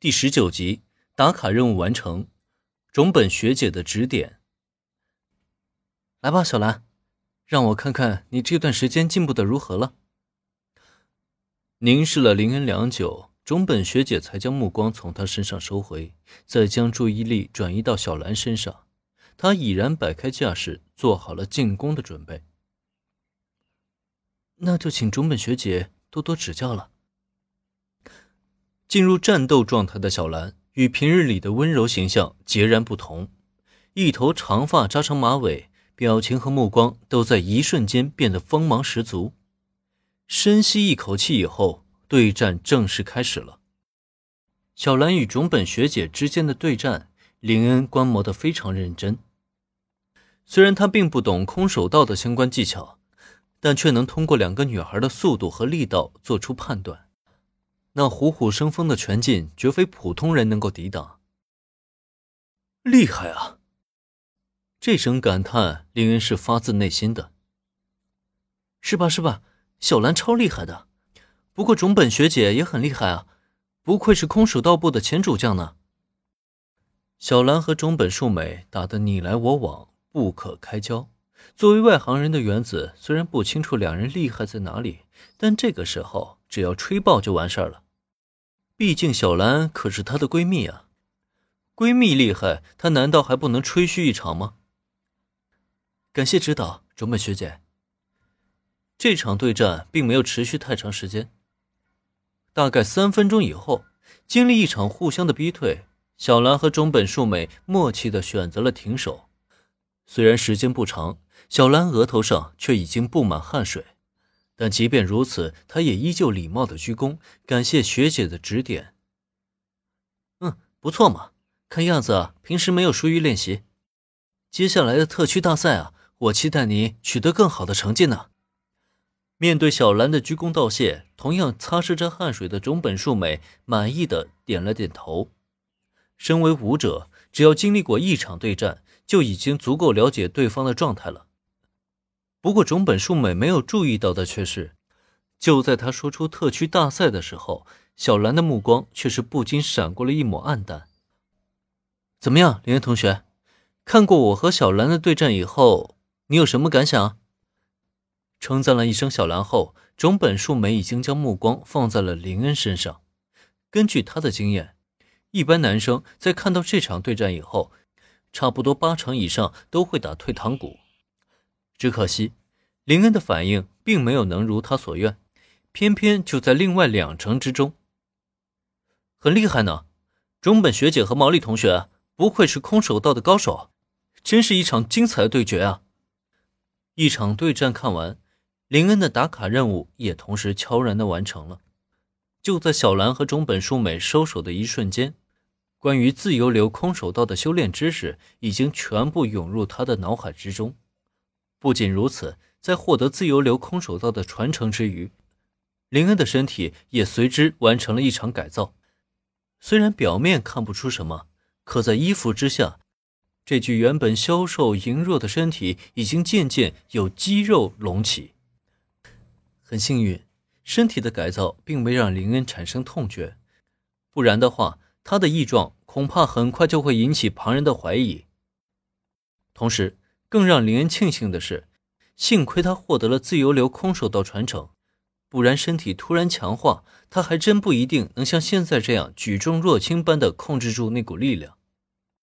第十九集打卡任务完成，种本学姐的指点。来吧，小兰，让我看看你这段时间进步的如何了。凝视了林恩良久，种本学姐才将目光从他身上收回，再将注意力转移到小兰身上。她已然摆开架势，做好了进攻的准备。那就请种本学姐多多指教了。进入战斗状态的小兰与平日里的温柔形象截然不同，一头长发扎成马尾，表情和目光都在一瞬间变得锋芒十足。深吸一口气以后，对战正式开始了。小兰与种本学姐之间的对战，林恩观摩得非常认真。虽然他并不懂空手道的相关技巧，但却能通过两个女孩的速度和力道做出判断。那虎虎生风的拳劲，绝非普通人能够抵挡。厉害啊！这声感叹，令人是发自内心的。是吧？是吧？小兰超厉害的。不过种本学姐也很厉害啊，不愧是空手道部的前主将呢。小兰和种本树美打得你来我往，不可开交。作为外行人的原子，虽然不清楚两人厉害在哪里，但这个时候只要吹爆就完事儿了。毕竟小兰可是她的闺蜜啊，闺蜜厉害，她难道还不能吹嘘一场吗？感谢指导，种本学姐。这场对战并没有持续太长时间，大概三分钟以后，经历一场互相的逼退，小兰和种本树美默契的选择了停手。虽然时间不长，小兰额头上却已经布满汗水。但即便如此，他也依旧礼貌的鞠躬，感谢学姐的指点。嗯，不错嘛，看样子啊，平时没有疏于练习。接下来的特区大赛啊，我期待你取得更好的成绩呢。面对小兰的鞠躬道谢，同样擦拭着汗水的种本树美满意的点了点头。身为武者，只要经历过一场对战，就已经足够了解对方的状态了。不过，种本树美没有注意到的却是，就在他说出特区大赛的时候，小兰的目光却是不禁闪过了一抹暗淡。怎么样，林恩同学，看过我和小兰的对战以后，你有什么感想？称赞了一声小兰后，种本树美已经将目光放在了林恩身上。根据他的经验，一般男生在看到这场对战以后，差不多八成以上都会打退堂鼓。只可惜，林恩的反应并没有能如他所愿，偏偏就在另外两成之中。很厉害呢，中本学姐和毛利同学不愧是空手道的高手，真是一场精彩的对决啊！一场对战看完，林恩的打卡任务也同时悄然的完成了。就在小兰和中本淑美收手的一瞬间，关于自由流空手道的修炼知识已经全部涌入他的脑海之中。不仅如此，在获得自由流空手道的传承之余，林恩的身体也随之完成了一场改造。虽然表面看不出什么，可在衣服之下，这具原本消瘦羸弱的身体已经渐渐有肌肉隆起。很幸运，身体的改造并没让林恩产生痛觉，不然的话，他的异状恐怕很快就会引起旁人的怀疑。同时，更让林恩庆幸的是，幸亏他获得了自由流空手道传承，不然身体突然强化，他还真不一定能像现在这样举重若轻般的控制住那股力量。